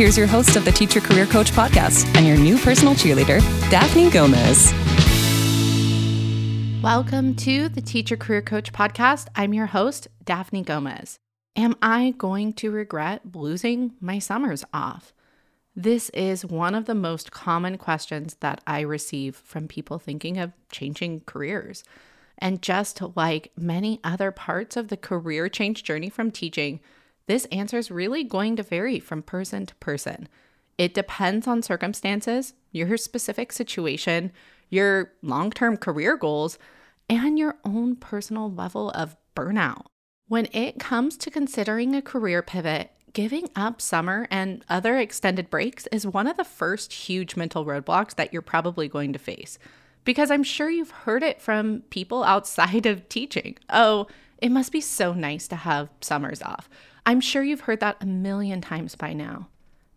Here's your host of the Teacher Career Coach podcast and your new personal cheerleader, Daphne Gomez. Welcome to the Teacher Career Coach podcast. I'm your host, Daphne Gomez. Am I going to regret losing my summers off? This is one of the most common questions that I receive from people thinking of changing careers. And just like many other parts of the career change journey from teaching, this answer is really going to vary from person to person. It depends on circumstances, your specific situation, your long term career goals, and your own personal level of burnout. When it comes to considering a career pivot, giving up summer and other extended breaks is one of the first huge mental roadblocks that you're probably going to face. Because I'm sure you've heard it from people outside of teaching. Oh, it must be so nice to have summers off. I'm sure you've heard that a million times by now.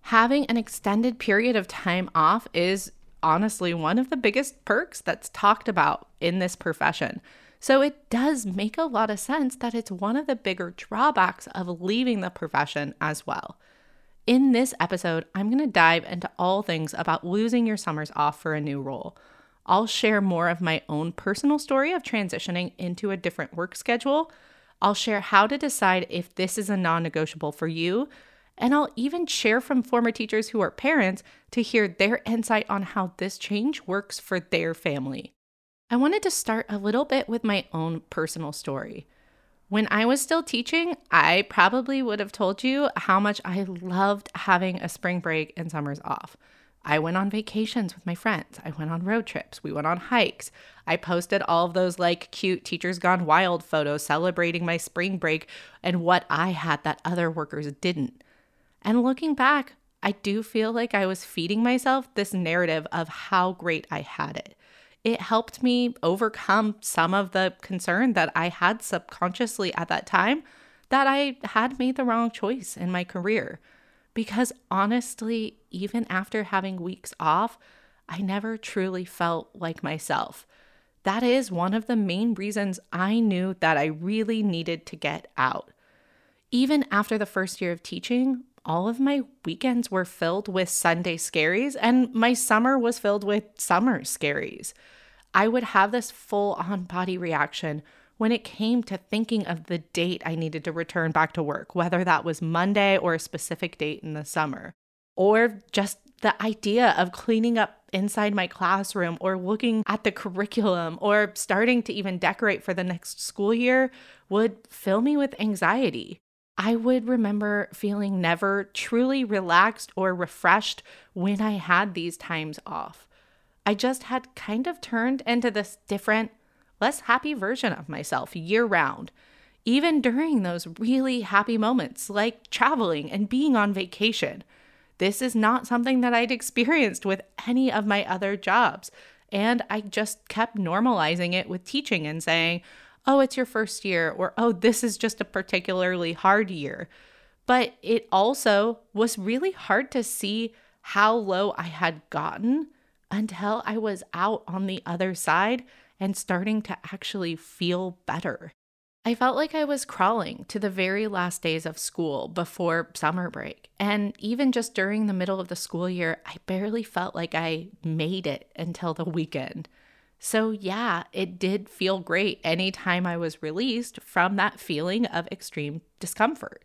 Having an extended period of time off is honestly one of the biggest perks that's talked about in this profession. So it does make a lot of sense that it's one of the bigger drawbacks of leaving the profession as well. In this episode, I'm going to dive into all things about losing your summers off for a new role. I'll share more of my own personal story of transitioning into a different work schedule I'll share how to decide if this is a non negotiable for you. And I'll even share from former teachers who are parents to hear their insight on how this change works for their family. I wanted to start a little bit with my own personal story. When I was still teaching, I probably would have told you how much I loved having a spring break and summers off. I went on vacations with my friends. I went on road trips. We went on hikes. I posted all of those like cute teachers gone wild photos celebrating my spring break and what I had that other workers didn't. And looking back, I do feel like I was feeding myself this narrative of how great I had it. It helped me overcome some of the concern that I had subconsciously at that time that I had made the wrong choice in my career. Because honestly, even after having weeks off, I never truly felt like myself. That is one of the main reasons I knew that I really needed to get out. Even after the first year of teaching, all of my weekends were filled with Sunday scaries, and my summer was filled with summer scaries. I would have this full on body reaction when it came to thinking of the date I needed to return back to work, whether that was Monday or a specific date in the summer, or just the idea of cleaning up inside my classroom or looking at the curriculum or starting to even decorate for the next school year would fill me with anxiety. I would remember feeling never truly relaxed or refreshed when I had these times off. I just had kind of turned into this different less happy version of myself year round, even during those really happy moments like traveling and being on vacation. This is not something that I'd experienced with any of my other jobs. And I just kept normalizing it with teaching and saying, oh, it's your first year, or oh, this is just a particularly hard year. But it also was really hard to see how low I had gotten until I was out on the other side and starting to actually feel better. I felt like I was crawling to the very last days of school before summer break. And even just during the middle of the school year, I barely felt like I made it until the weekend. So, yeah, it did feel great anytime I was released from that feeling of extreme discomfort.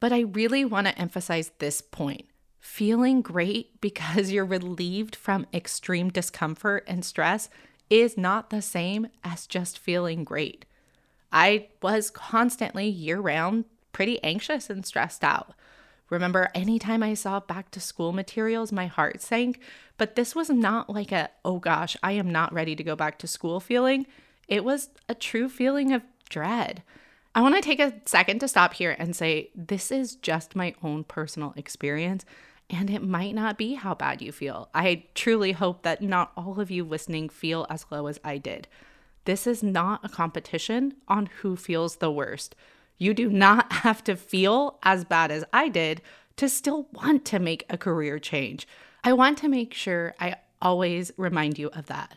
But I really want to emphasize this point feeling great because you're relieved from extreme discomfort and stress is not the same as just feeling great. I was constantly year round pretty anxious and stressed out. Remember, anytime I saw back to school materials, my heart sank. But this was not like a, oh gosh, I am not ready to go back to school feeling. It was a true feeling of dread. I want to take a second to stop here and say this is just my own personal experience and it might not be how bad you feel. I truly hope that not all of you listening feel as low as I did. This is not a competition on who feels the worst. You do not have to feel as bad as I did to still want to make a career change. I want to make sure I always remind you of that.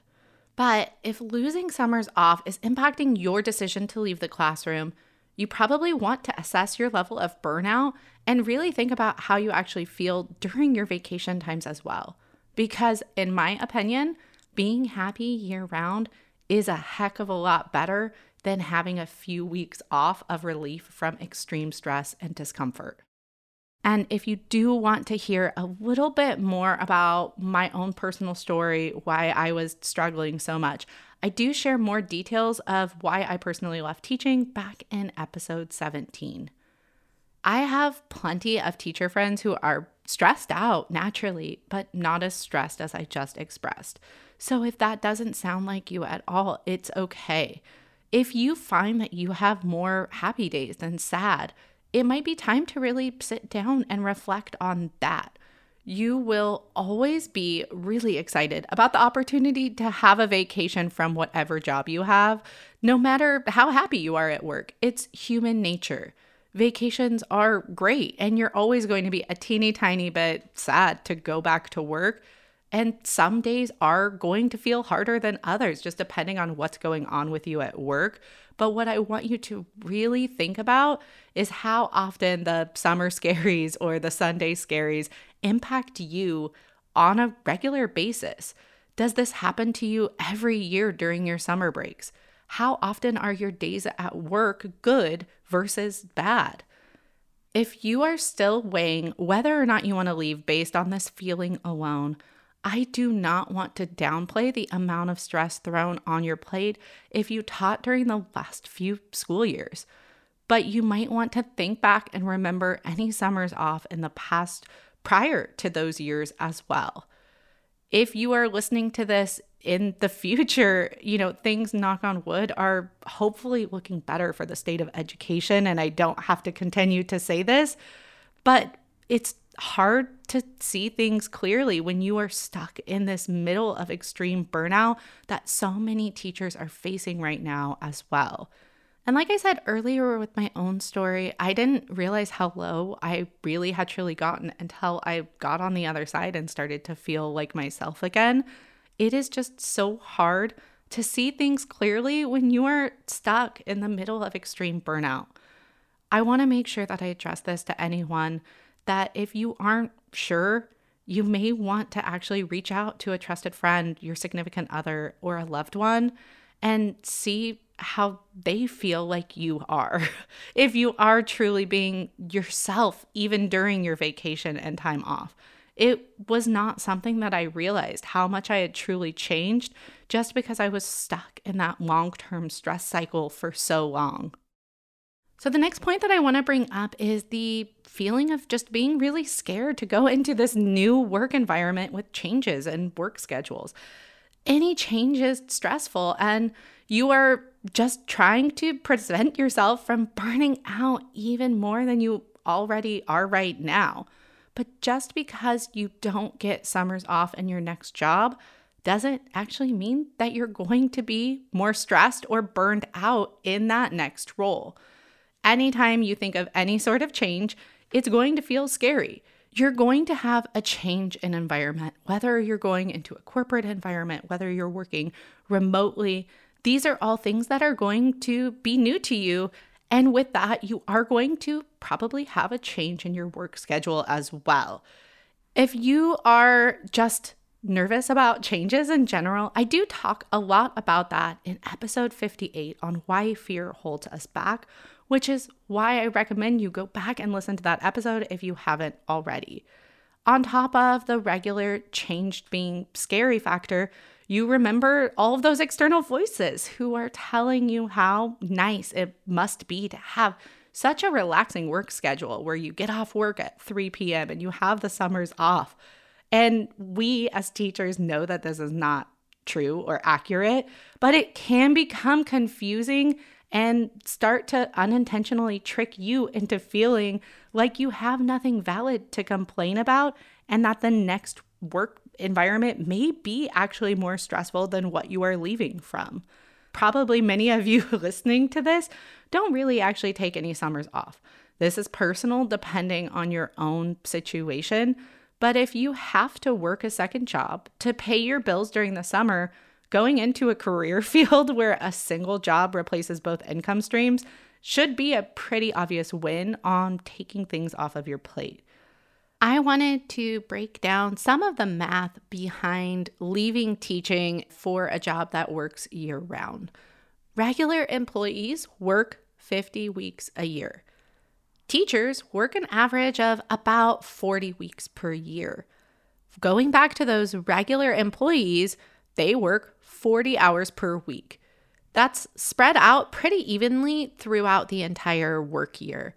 But if losing summers off is impacting your decision to leave the classroom, you probably want to assess your level of burnout and really think about how you actually feel during your vacation times as well. Because, in my opinion, being happy year round is a heck of a lot better than having a few weeks off of relief from extreme stress and discomfort. And if you do want to hear a little bit more about my own personal story, why I was struggling so much, I do share more details of why I personally left teaching back in episode 17. I have plenty of teacher friends who are stressed out naturally, but not as stressed as I just expressed. So if that doesn't sound like you at all, it's okay. If you find that you have more happy days than sad, it might be time to really sit down and reflect on that. You will always be really excited about the opportunity to have a vacation from whatever job you have, no matter how happy you are at work. It's human nature vacations are great and you're always going to be a teeny tiny bit sad to go back to work. And some days are going to feel harder than others, just depending on what's going on with you at work. But what I want you to really think about is how often the summer scaries or the Sunday scaries impact you on a regular basis. Does this happen to you every year during your summer breaks? How often are your days at work good versus bad? If you are still weighing whether or not you want to leave based on this feeling alone, I do not want to downplay the amount of stress thrown on your plate if you taught during the last few school years. But you might want to think back and remember any summers off in the past prior to those years as well. If you are listening to this in the future, you know, things, knock on wood, are hopefully looking better for the state of education. And I don't have to continue to say this, but it's hard to see things clearly when you are stuck in this middle of extreme burnout that so many teachers are facing right now as well. And like I said earlier with my own story, I didn't realize how low I really had truly gotten until I got on the other side and started to feel like myself again it is just so hard to see things clearly when you are stuck in the middle of extreme burnout. I want to make sure that I address this to anyone that if you aren't sure, you may want to actually reach out to a trusted friend, your significant other, or a loved one and see how they feel like you are. if you are truly being yourself, even during your vacation and time off it was not something that I realized how much I had truly changed just because I was stuck in that long term stress cycle for so long. So, the next point that I want to bring up is the feeling of just being really scared to go into this new work environment with changes and work schedules. Any change is stressful, and you are just trying to prevent yourself from burning out even more than you already are right now. But just because you don't get summers off in your next job doesn't actually mean that you're going to be more stressed or burned out in that next role. Anytime you think of any sort of change, it's going to feel scary. you're going to have a change in environment, whether you're going into a corporate environment, whether you're working remotely. These are all things that are going to be new to you. And with that, you are going to probably have a change in your work schedule as well. If you are just nervous about changes in general, I do talk a lot about that in episode 58 on why fear holds us back, which is why I recommend you go back and listen to that episode if you haven't already. On top of the regular changed being scary factor, you remember all of those external voices who are telling you how nice it must be to have such a relaxing work schedule where you get off work at 3 p.m. and you have the summers off. And we as teachers know that this is not true or accurate, but it can become confusing and start to unintentionally trick you into feeling like you have nothing valid to complain about and that the next work environment may be actually more stressful than what you are leaving from. Probably many of you listening to this don't really actually take any summers off. This is personal depending on your own situation. But if you have to work a second job to pay your bills during the summer, going into a career field where a single job replaces both income streams should be a pretty obvious win on taking things off of your plate. I wanted to break down some of the math behind leaving teaching for a job that works year round. Regular employees work 50 weeks a year. Teachers work an average of about 40 weeks per year. Going back to those regular employees, they work 40 hours per week. That's spread out pretty evenly throughout the entire work year.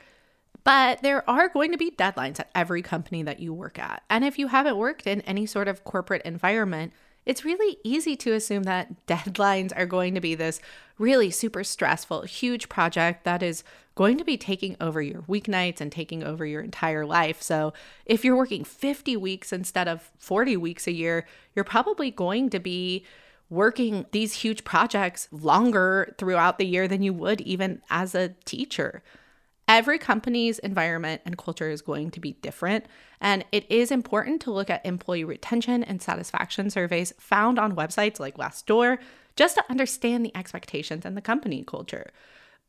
But there are going to be deadlines at every company that you work at. And if you haven't worked in any sort of corporate environment, it's really easy to assume that deadlines are going to be this really super stressful, huge project that is going to be taking over your weeknights and taking over your entire life. So, if you're working 50 weeks instead of 40 weeks a year, you're probably going to be working these huge projects longer throughout the year than you would even as a teacher. Every company's environment and culture is going to be different, and it is important to look at employee retention and satisfaction surveys found on websites like Glassdoor just to understand the expectations and the company culture.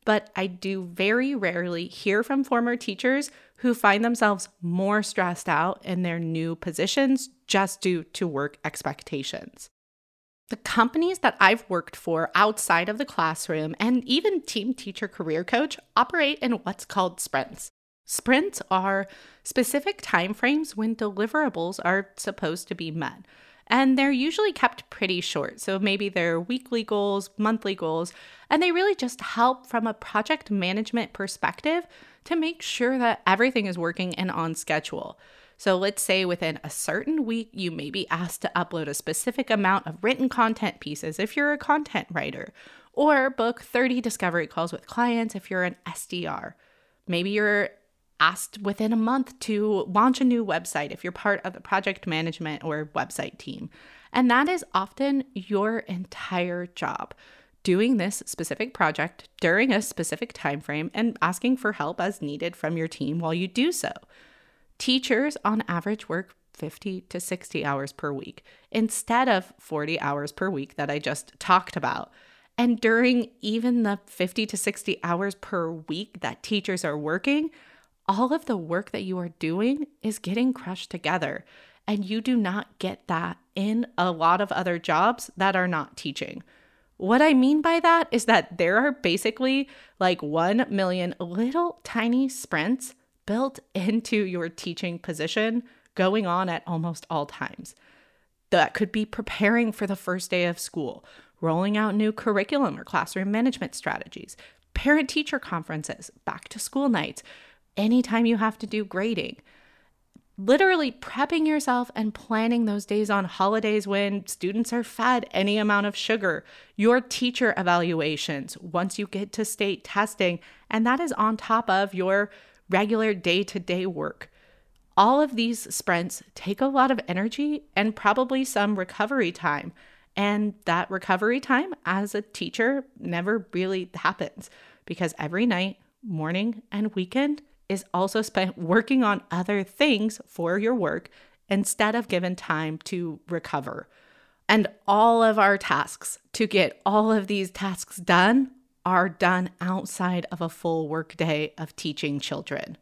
But I do very rarely hear from former teachers who find themselves more stressed out in their new positions just due to work expectations. The companies that I've worked for outside of the classroom and even team teacher career coach operate in what's called sprints. Sprints are specific timeframes when deliverables are supposed to be met. And they're usually kept pretty short. So maybe they're weekly goals, monthly goals, and they really just help from a project management perspective to make sure that everything is working and on schedule. So let's say within a certain week, you may be asked to upload a specific amount of written content pieces if you're a content writer, or book 30 discovery calls with clients if you're an SDR. Maybe you're asked within a month to launch a new website if you're part of the project management or website team. And that is often your entire job doing this specific project during a specific time frame and asking for help as needed from your team while you do so. Teachers on average work 50 to 60 hours per week instead of 40 hours per week that I just talked about. And during even the 50 to 60 hours per week that teachers are working, all of the work that you are doing is getting crushed together. And you do not get that in a lot of other jobs that are not teaching. What I mean by that is that there are basically like 1 million little tiny sprints built into your teaching position going on at almost all times. That could be preparing for the first day of school, rolling out new curriculum or classroom management strategies, parent teacher conferences, back to school nights, anytime you have to do grading. Literally prepping yourself and planning those days on holidays when students are fed any amount of sugar, your teacher evaluations once you get to state testing, and that is on top of your regular day to day work. All of these sprints take a lot of energy and probably some recovery time. And that recovery time as a teacher never really happens because every night, morning, and weekend is also spent working on other things for your work instead of given time to recover. And all of our tasks to get all of these tasks done are done outside of a full workday of teaching children.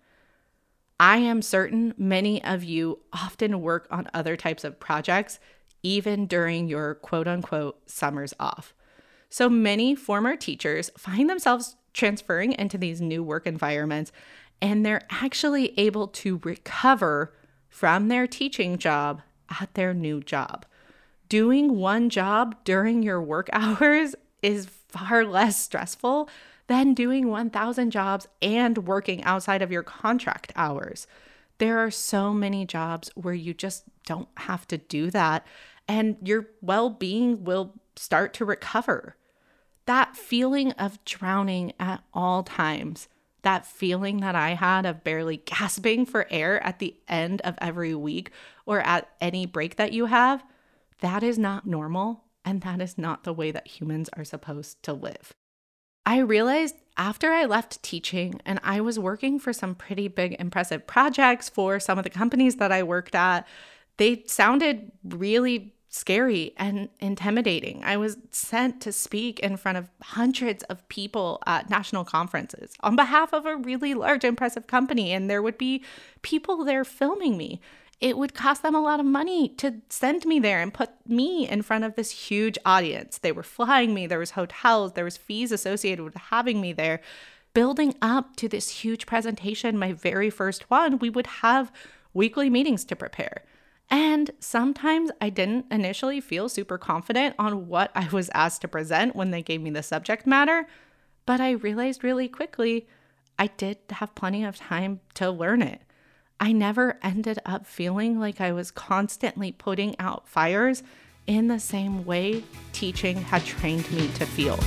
I am certain many of you often work on other types of projects, even during your quote unquote summers off. So many former teachers find themselves transferring into these new work environments and they're actually able to recover from their teaching job at their new job. Doing one job during your work hours is far less stressful than doing 1,000 jobs and working outside of your contract hours. There are so many jobs where you just don't have to do that, and your well being will start to recover. That feeling of drowning at all times, that feeling that I had of barely gasping for air at the end of every week or at any break that you have, that is not normal. And that is not the way that humans are supposed to live. I realized after I left teaching and I was working for some pretty big, impressive projects for some of the companies that I worked at, they sounded really scary and intimidating. I was sent to speak in front of hundreds of people at national conferences on behalf of a really large, impressive company, and there would be people there filming me it would cost them a lot of money to send me there and put me in front of this huge audience. They were flying me, there was hotels, there was fees associated with having me there. Building up to this huge presentation, my very first one, we would have weekly meetings to prepare. And sometimes I didn't initially feel super confident on what I was asked to present when they gave me the subject matter, but I realized really quickly I did have plenty of time to learn it. I never ended up feeling like I was constantly putting out fires in the same way teaching had trained me to feel.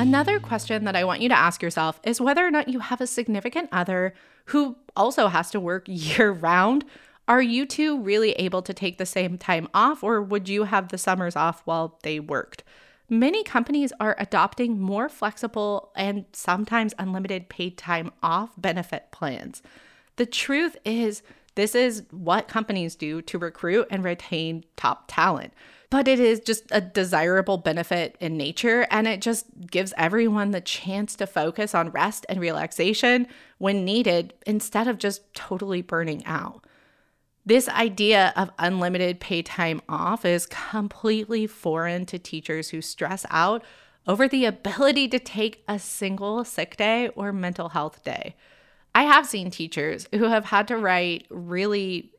Another question that I want you to ask yourself is whether or not you have a significant other who also has to work year round are you two really able to take the same time off, or would you have the summers off while they worked? Many companies are adopting more flexible and sometimes unlimited paid time off benefit plans. The truth is, this is what companies do to recruit and retain top talent. But it is just a desirable benefit in nature, and it just gives everyone the chance to focus on rest and relaxation when needed instead of just totally burning out. This idea of unlimited pay time off is completely foreign to teachers who stress out over the ability to take a single sick day or mental health day. I have seen teachers who have had to write really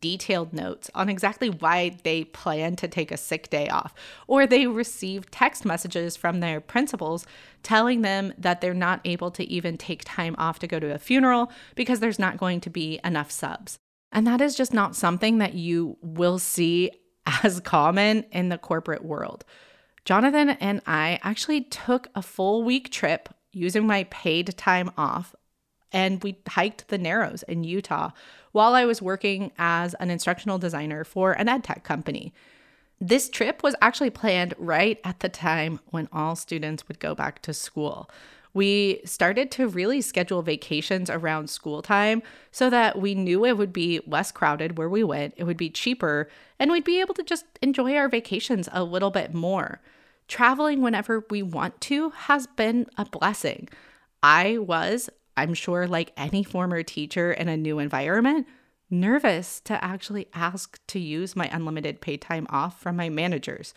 detailed notes on exactly why they plan to take a sick day off, or they receive text messages from their principals telling them that they're not able to even take time off to go to a funeral because there's not going to be enough subs. And that is just not something that you will see as common in the corporate world. Jonathan and I actually took a full week trip using my paid time off and we hiked the Narrows in Utah while I was working as an instructional designer for an ed tech company. This trip was actually planned right at the time when all students would go back to school we started to really schedule vacations around school time so that we knew it would be less crowded where we went, it would be cheaper, and we'd be able to just enjoy our vacations a little bit more. Traveling whenever we want to has been a blessing. I was, I'm sure, like any former teacher in a new environment, nervous to actually ask to use my unlimited paid time off from my managers.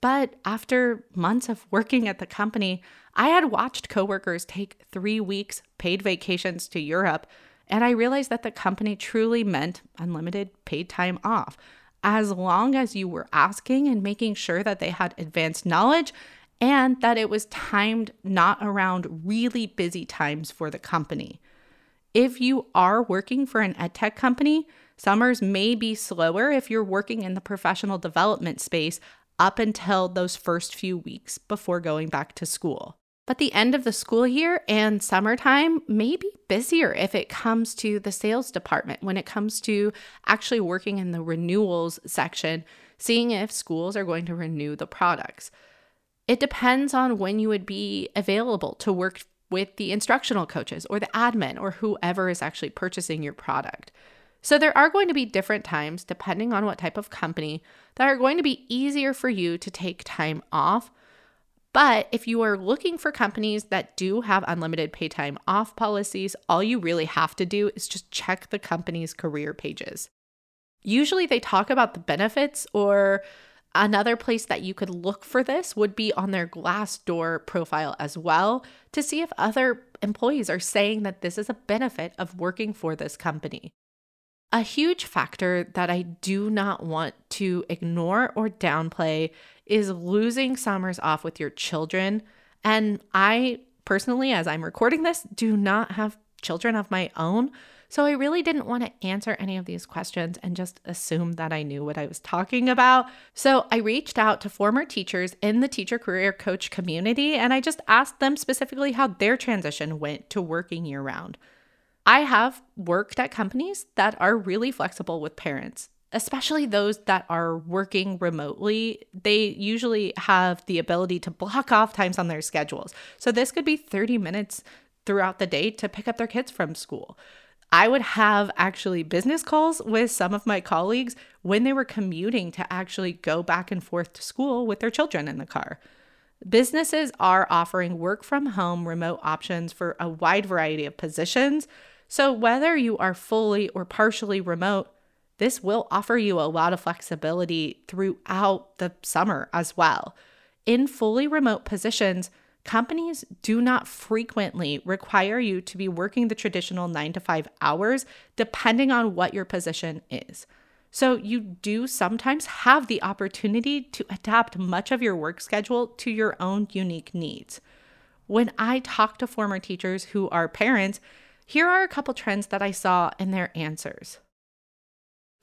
But after months of working at the company, I had watched coworkers take three weeks paid vacations to Europe, and I realized that the company truly meant unlimited paid time off, as long as you were asking and making sure that they had advanced knowledge and that it was timed not around really busy times for the company. If you are working for an edtech company, summers may be slower if you're working in the professional development space up until those first few weeks before going back to school. But the end of the school year and summertime may be busier if it comes to the sales department, when it comes to actually working in the renewals section, seeing if schools are going to renew the products. It depends on when you would be available to work with the instructional coaches or the admin or whoever is actually purchasing your product. So, there are going to be different times, depending on what type of company, that are going to be easier for you to take time off but if you are looking for companies that do have unlimited pay time off policies, all you really have to do is just check the company's career pages. Usually they talk about the benefits, or another place that you could look for this would be on their Glassdoor profile as well to see if other employees are saying that this is a benefit of working for this company. A huge factor that I do not want to ignore or downplay is losing summers off with your children. And I personally, as I'm recording this, do not have children of my own. So I really didn't want to answer any of these questions and just assume that I knew what I was talking about. So I reached out to former teachers in the teacher career coach community and I just asked them specifically how their transition went to working year round. I have worked at companies that are really flexible with parents, especially those that are working remotely. They usually have the ability to block off times on their schedules. So this could be 30 minutes throughout the day to pick up their kids from school. I would have actually business calls with some of my colleagues when they were commuting to actually go back and forth to school with their children in the car. Businesses are offering work from home remote options for a wide variety of positions. So, whether you are fully or partially remote, this will offer you a lot of flexibility throughout the summer as well. In fully remote positions, companies do not frequently require you to be working the traditional nine to five hours, depending on what your position is. So, you do sometimes have the opportunity to adapt much of your work schedule to your own unique needs. When I talk to former teachers who are parents, here are a couple trends that I saw in their answers.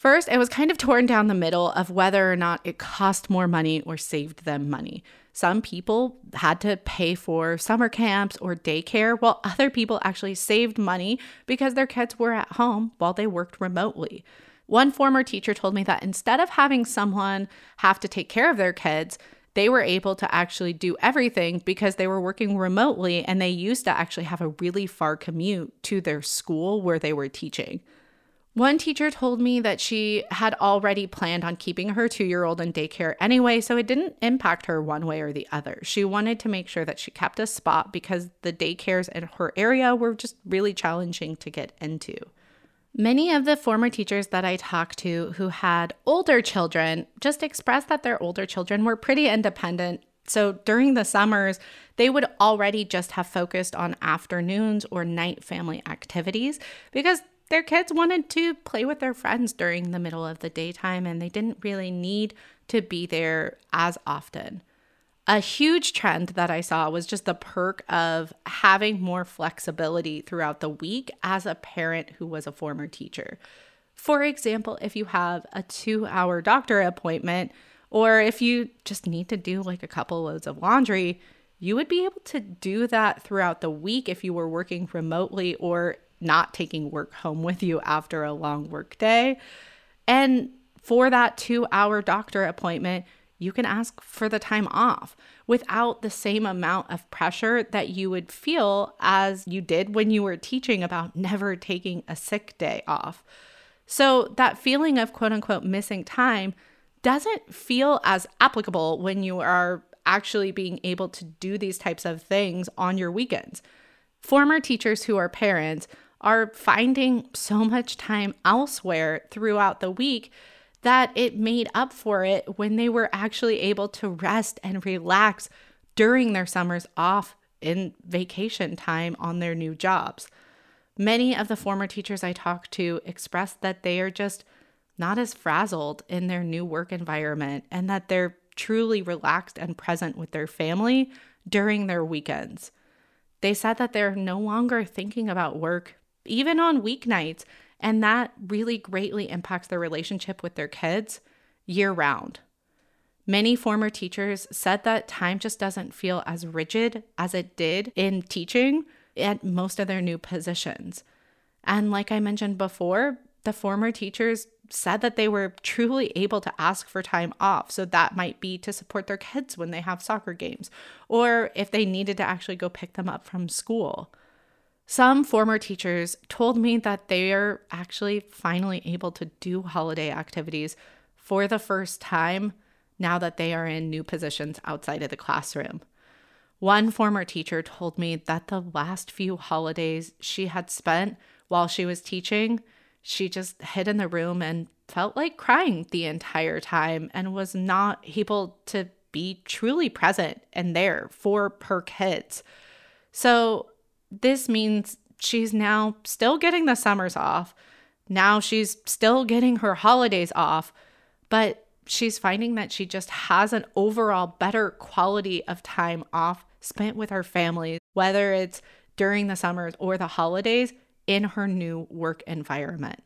First, it was kind of torn down the middle of whether or not it cost more money or saved them money. Some people had to pay for summer camps or daycare, while other people actually saved money because their kids were at home while they worked remotely. One former teacher told me that instead of having someone have to take care of their kids, they were able to actually do everything because they were working remotely and they used to actually have a really far commute to their school where they were teaching. One teacher told me that she had already planned on keeping her two year old in daycare anyway, so it didn't impact her one way or the other. She wanted to make sure that she kept a spot because the daycares in her area were just really challenging to get into. Many of the former teachers that I talked to who had older children just expressed that their older children were pretty independent. So during the summers, they would already just have focused on afternoons or night family activities because their kids wanted to play with their friends during the middle of the daytime and they didn't really need to be there as often. A huge trend that I saw was just the perk of having more flexibility throughout the week as a parent who was a former teacher. For example, if you have a two hour doctor appointment, or if you just need to do like a couple loads of laundry, you would be able to do that throughout the week if you were working remotely or not taking work home with you after a long work day. And for that two hour doctor appointment, you can ask for the time off without the same amount of pressure that you would feel as you did when you were teaching about never taking a sick day off. So, that feeling of quote unquote missing time doesn't feel as applicable when you are actually being able to do these types of things on your weekends. Former teachers who are parents are finding so much time elsewhere throughout the week that it made up for it when they were actually able to rest and relax during their summers off in vacation time on their new jobs. Many of the former teachers I talked to expressed that they are just not as frazzled in their new work environment and that they're truly relaxed and present with their family during their weekends. They said that they're no longer thinking about work, even on weeknights, and that really greatly impacts their relationship with their kids year round. Many former teachers said that time just doesn't feel as rigid as it did in teaching at most of their new positions. And like I mentioned before, the former teachers said that they were truly able to ask for time off. So that might be to support their kids when they have soccer games, or if they needed to actually go pick them up from school. Some former teachers told me that they are actually finally able to do holiday activities for the first time now that they are in new positions outside of the classroom. One former teacher told me that the last few holidays she had spent while she was teaching, she just hid in the room and felt like crying the entire time and was not able to be truly present and there for her kids. So, this means she's now still getting the summers off. Now she's still getting her holidays off, but she's finding that she just has an overall better quality of time off spent with her family, whether it's during the summers or the holidays in her new work environment.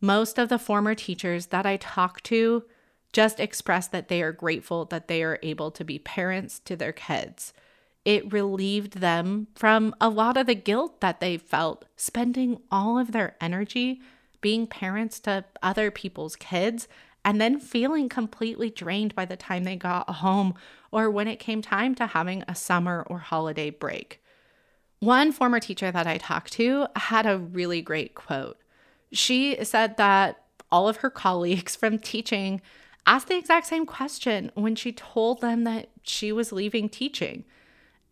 Most of the former teachers that I talk to just express that they are grateful that they are able to be parents to their kids. It relieved them from a lot of the guilt that they felt spending all of their energy being parents to other people's kids and then feeling completely drained by the time they got home or when it came time to having a summer or holiday break. One former teacher that I talked to had a really great quote. She said that all of her colleagues from teaching asked the exact same question when she told them that she was leaving teaching.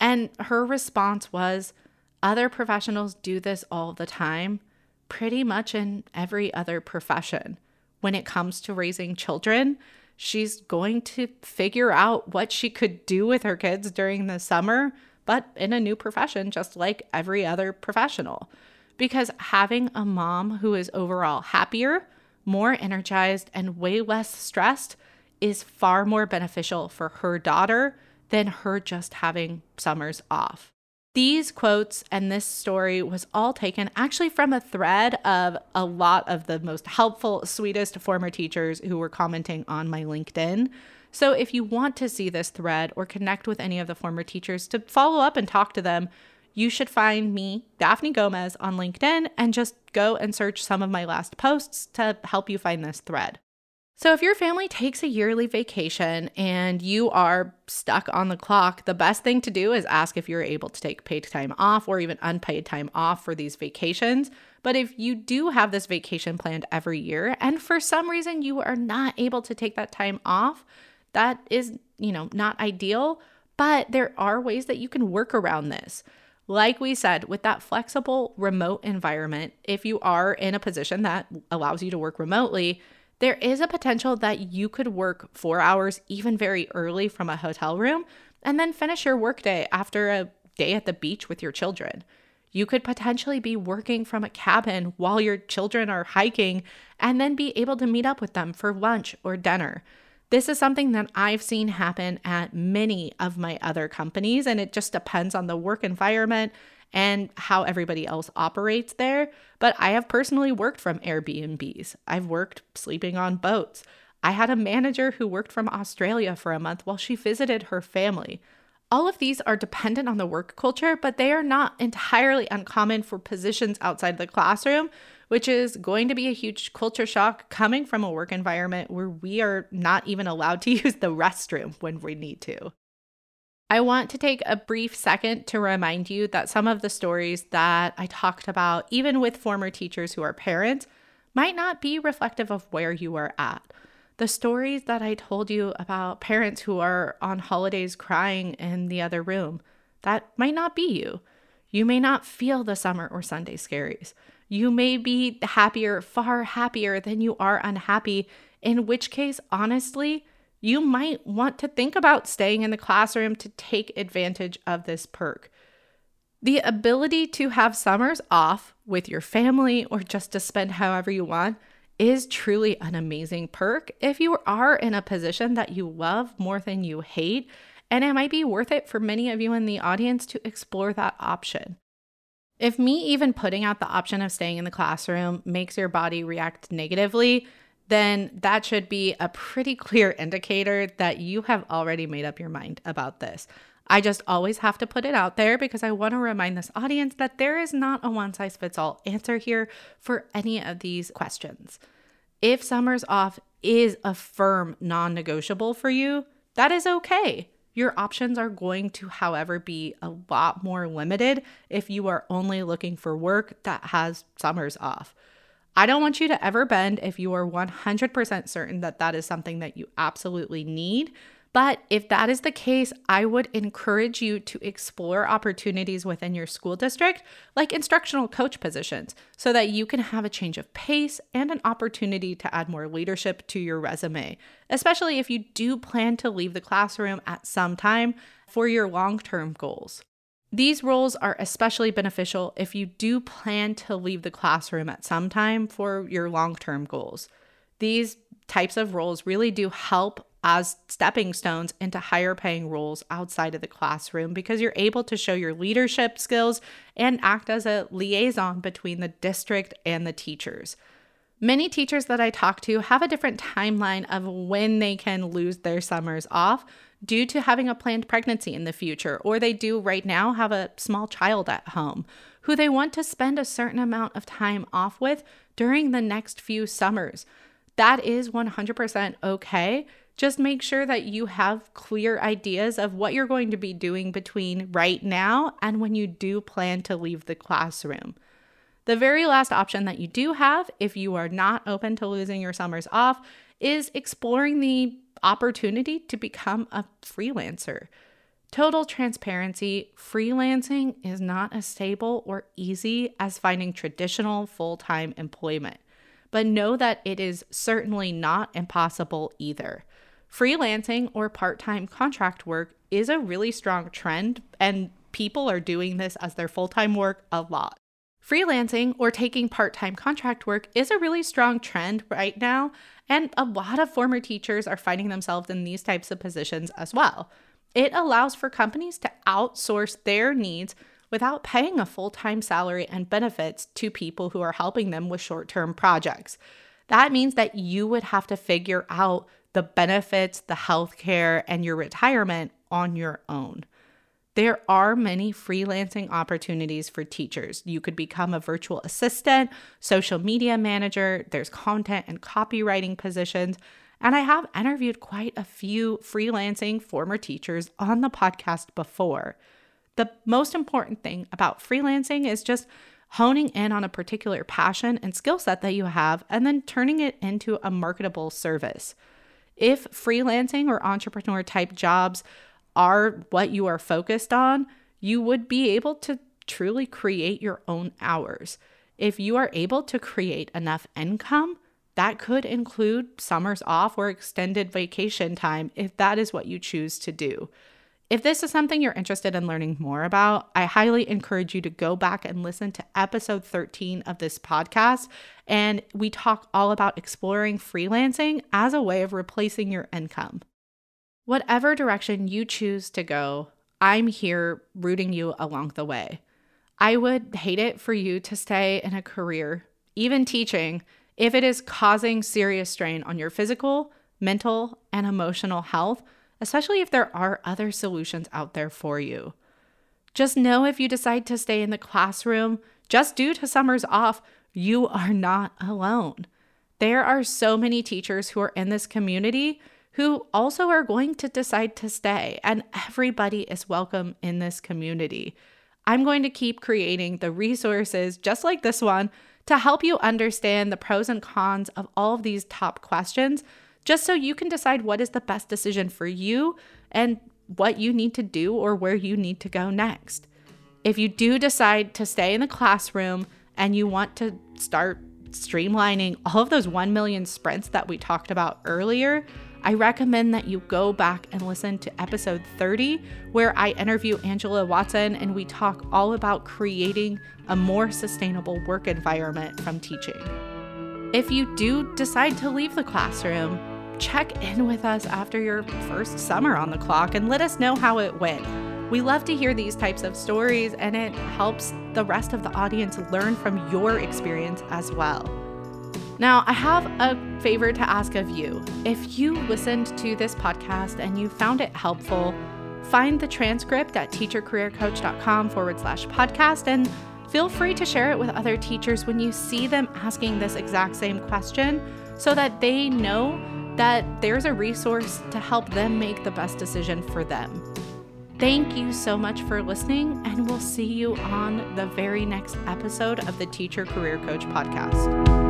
And her response was other professionals do this all the time, pretty much in every other profession when it comes to raising children. She's going to figure out what she could do with her kids during the summer, but in a new profession, just like every other professional. Because having a mom who is overall happier, more energized, and way less stressed is far more beneficial for her daughter than her just having summers off. These quotes and this story was all taken actually from a thread of a lot of the most helpful, sweetest former teachers who were commenting on my LinkedIn. So if you want to see this thread or connect with any of the former teachers to follow up and talk to them, you should find me, Daphne Gomez, on LinkedIn and just go and search some of my last posts to help you find this thread. So, if your family takes a yearly vacation and you are stuck on the clock, the best thing to do is ask if you're able to take paid time off or even unpaid time off for these vacations. But if you do have this vacation planned every year and for some reason you are not able to take that time off, that is, you know, not ideal, but there are ways that you can work around this. Like we said, with that flexible remote environment, if you are in a position that allows you to work remotely, there is a potential that you could work four hours, even very early from a hotel room, and then finish your workday after a day at the beach with your children. You could potentially be working from a cabin while your children are hiking and then be able to meet up with them for lunch or dinner. This is something that I've seen happen at many of my other companies, and it just depends on the work environment and how everybody else operates there. But I have personally worked from Airbnbs, I've worked sleeping on boats. I had a manager who worked from Australia for a month while she visited her family. All of these are dependent on the work culture, but they are not entirely uncommon for positions outside the classroom, which is going to be a huge culture shock coming from a work environment where we are not even allowed to use the restroom when we need to. I want to take a brief second to remind you that some of the stories that I talked about, even with former teachers who are parents, might not be reflective of where you are at. The stories that I told you about parents who are on holidays crying in the other room, that might not be you. You may not feel the summer or Sunday scaries. You may be happier, far happier than you are unhappy, in which case, honestly, you might want to think about staying in the classroom to take advantage of this perk. The ability to have summers off with your family or just to spend however you want is truly an amazing perk if you are in a position that you love more than you hate. And it might be worth it for many of you in the audience to explore that option. If me even putting out the option of staying in the classroom makes your body react negatively, then that should be a pretty clear indicator that you have already made up your mind about this. I just always have to put it out there because I want to remind this audience that there is not a one size fits all answer here for any of these questions. If summers off is a firm non negotiable for you, that is okay. Your options are going to, however, be a lot more limited if you are only looking for work that has summers off. I don't want you to ever bend if you are 100% certain that that is something that you absolutely need. But if that is the case, I would encourage you to explore opportunities within your school district, like instructional coach positions, so that you can have a change of pace and an opportunity to add more leadership to your resume, especially if you do plan to leave the classroom at some time for your long term goals. These roles are especially beneficial if you do plan to leave the classroom at some time for your long term goals. These types of roles really do help as stepping stones into higher paying roles outside of the classroom because you're able to show your leadership skills and act as a liaison between the district and the teachers. Many teachers that I talk to have a different timeline of when they can lose their summers off due to having a planned pregnancy in the future, or they do right now have a small child at home who they want to spend a certain amount of time off with during the next few summers. That is 100% okay. Just make sure that you have clear ideas of what you're going to be doing between right now and when you do plan to leave the classroom. The very last option that you do have, if you are not open to losing your summers off, is exploring the opportunity to become a freelancer. Total transparency freelancing is not as stable or easy as finding traditional full time employment, but know that it is certainly not impossible either. Freelancing or part time contract work is a really strong trend, and people are doing this as their full time work a lot. Freelancing or taking part time contract work is a really strong trend right now, and a lot of former teachers are finding themselves in these types of positions as well. It allows for companies to outsource their needs without paying a full time salary and benefits to people who are helping them with short term projects. That means that you would have to figure out the benefits, the healthcare, and your retirement on your own. There are many freelancing opportunities for teachers. You could become a virtual assistant, social media manager, there's content and copywriting positions. And I have interviewed quite a few freelancing former teachers on the podcast before. The most important thing about freelancing is just honing in on a particular passion and skill set that you have and then turning it into a marketable service. If freelancing or entrepreneur type jobs are what you are focused on, you would be able to truly create your own hours. If you are able to create enough income, that could include summers off or extended vacation time if that is what you choose to do. If this is something you're interested in learning more about, I highly encourage you to go back and listen to episode 13 of this podcast. And we talk all about exploring freelancing as a way of replacing your income. Whatever direction you choose to go, I'm here rooting you along the way. I would hate it for you to stay in a career, even teaching, if it is causing serious strain on your physical, mental, and emotional health, especially if there are other solutions out there for you. Just know if you decide to stay in the classroom just due to summers off, you are not alone. There are so many teachers who are in this community who also are going to decide to stay, and everybody is welcome in this community. I'm going to keep creating the resources just like this one to help you understand the pros and cons of all of these top questions, just so you can decide what is the best decision for you and what you need to do or where you need to go next. If you do decide to stay in the classroom and you want to start streamlining all of those 1 million sprints that we talked about earlier, I recommend that you go back and listen to episode 30, where I interview Angela Watson and we talk all about creating a more sustainable work environment from teaching. If you do decide to leave the classroom, check in with us after your first summer on the clock and let us know how it went. We love to hear these types of stories, and it helps the rest of the audience learn from your experience as well. Now, I have a favor to ask of you. If you listened to this podcast and you found it helpful, find the transcript at teachercareercoach.com forward slash podcast and feel free to share it with other teachers when you see them asking this exact same question so that they know that there's a resource to help them make the best decision for them. Thank you so much for listening, and we'll see you on the very next episode of the Teacher Career Coach podcast.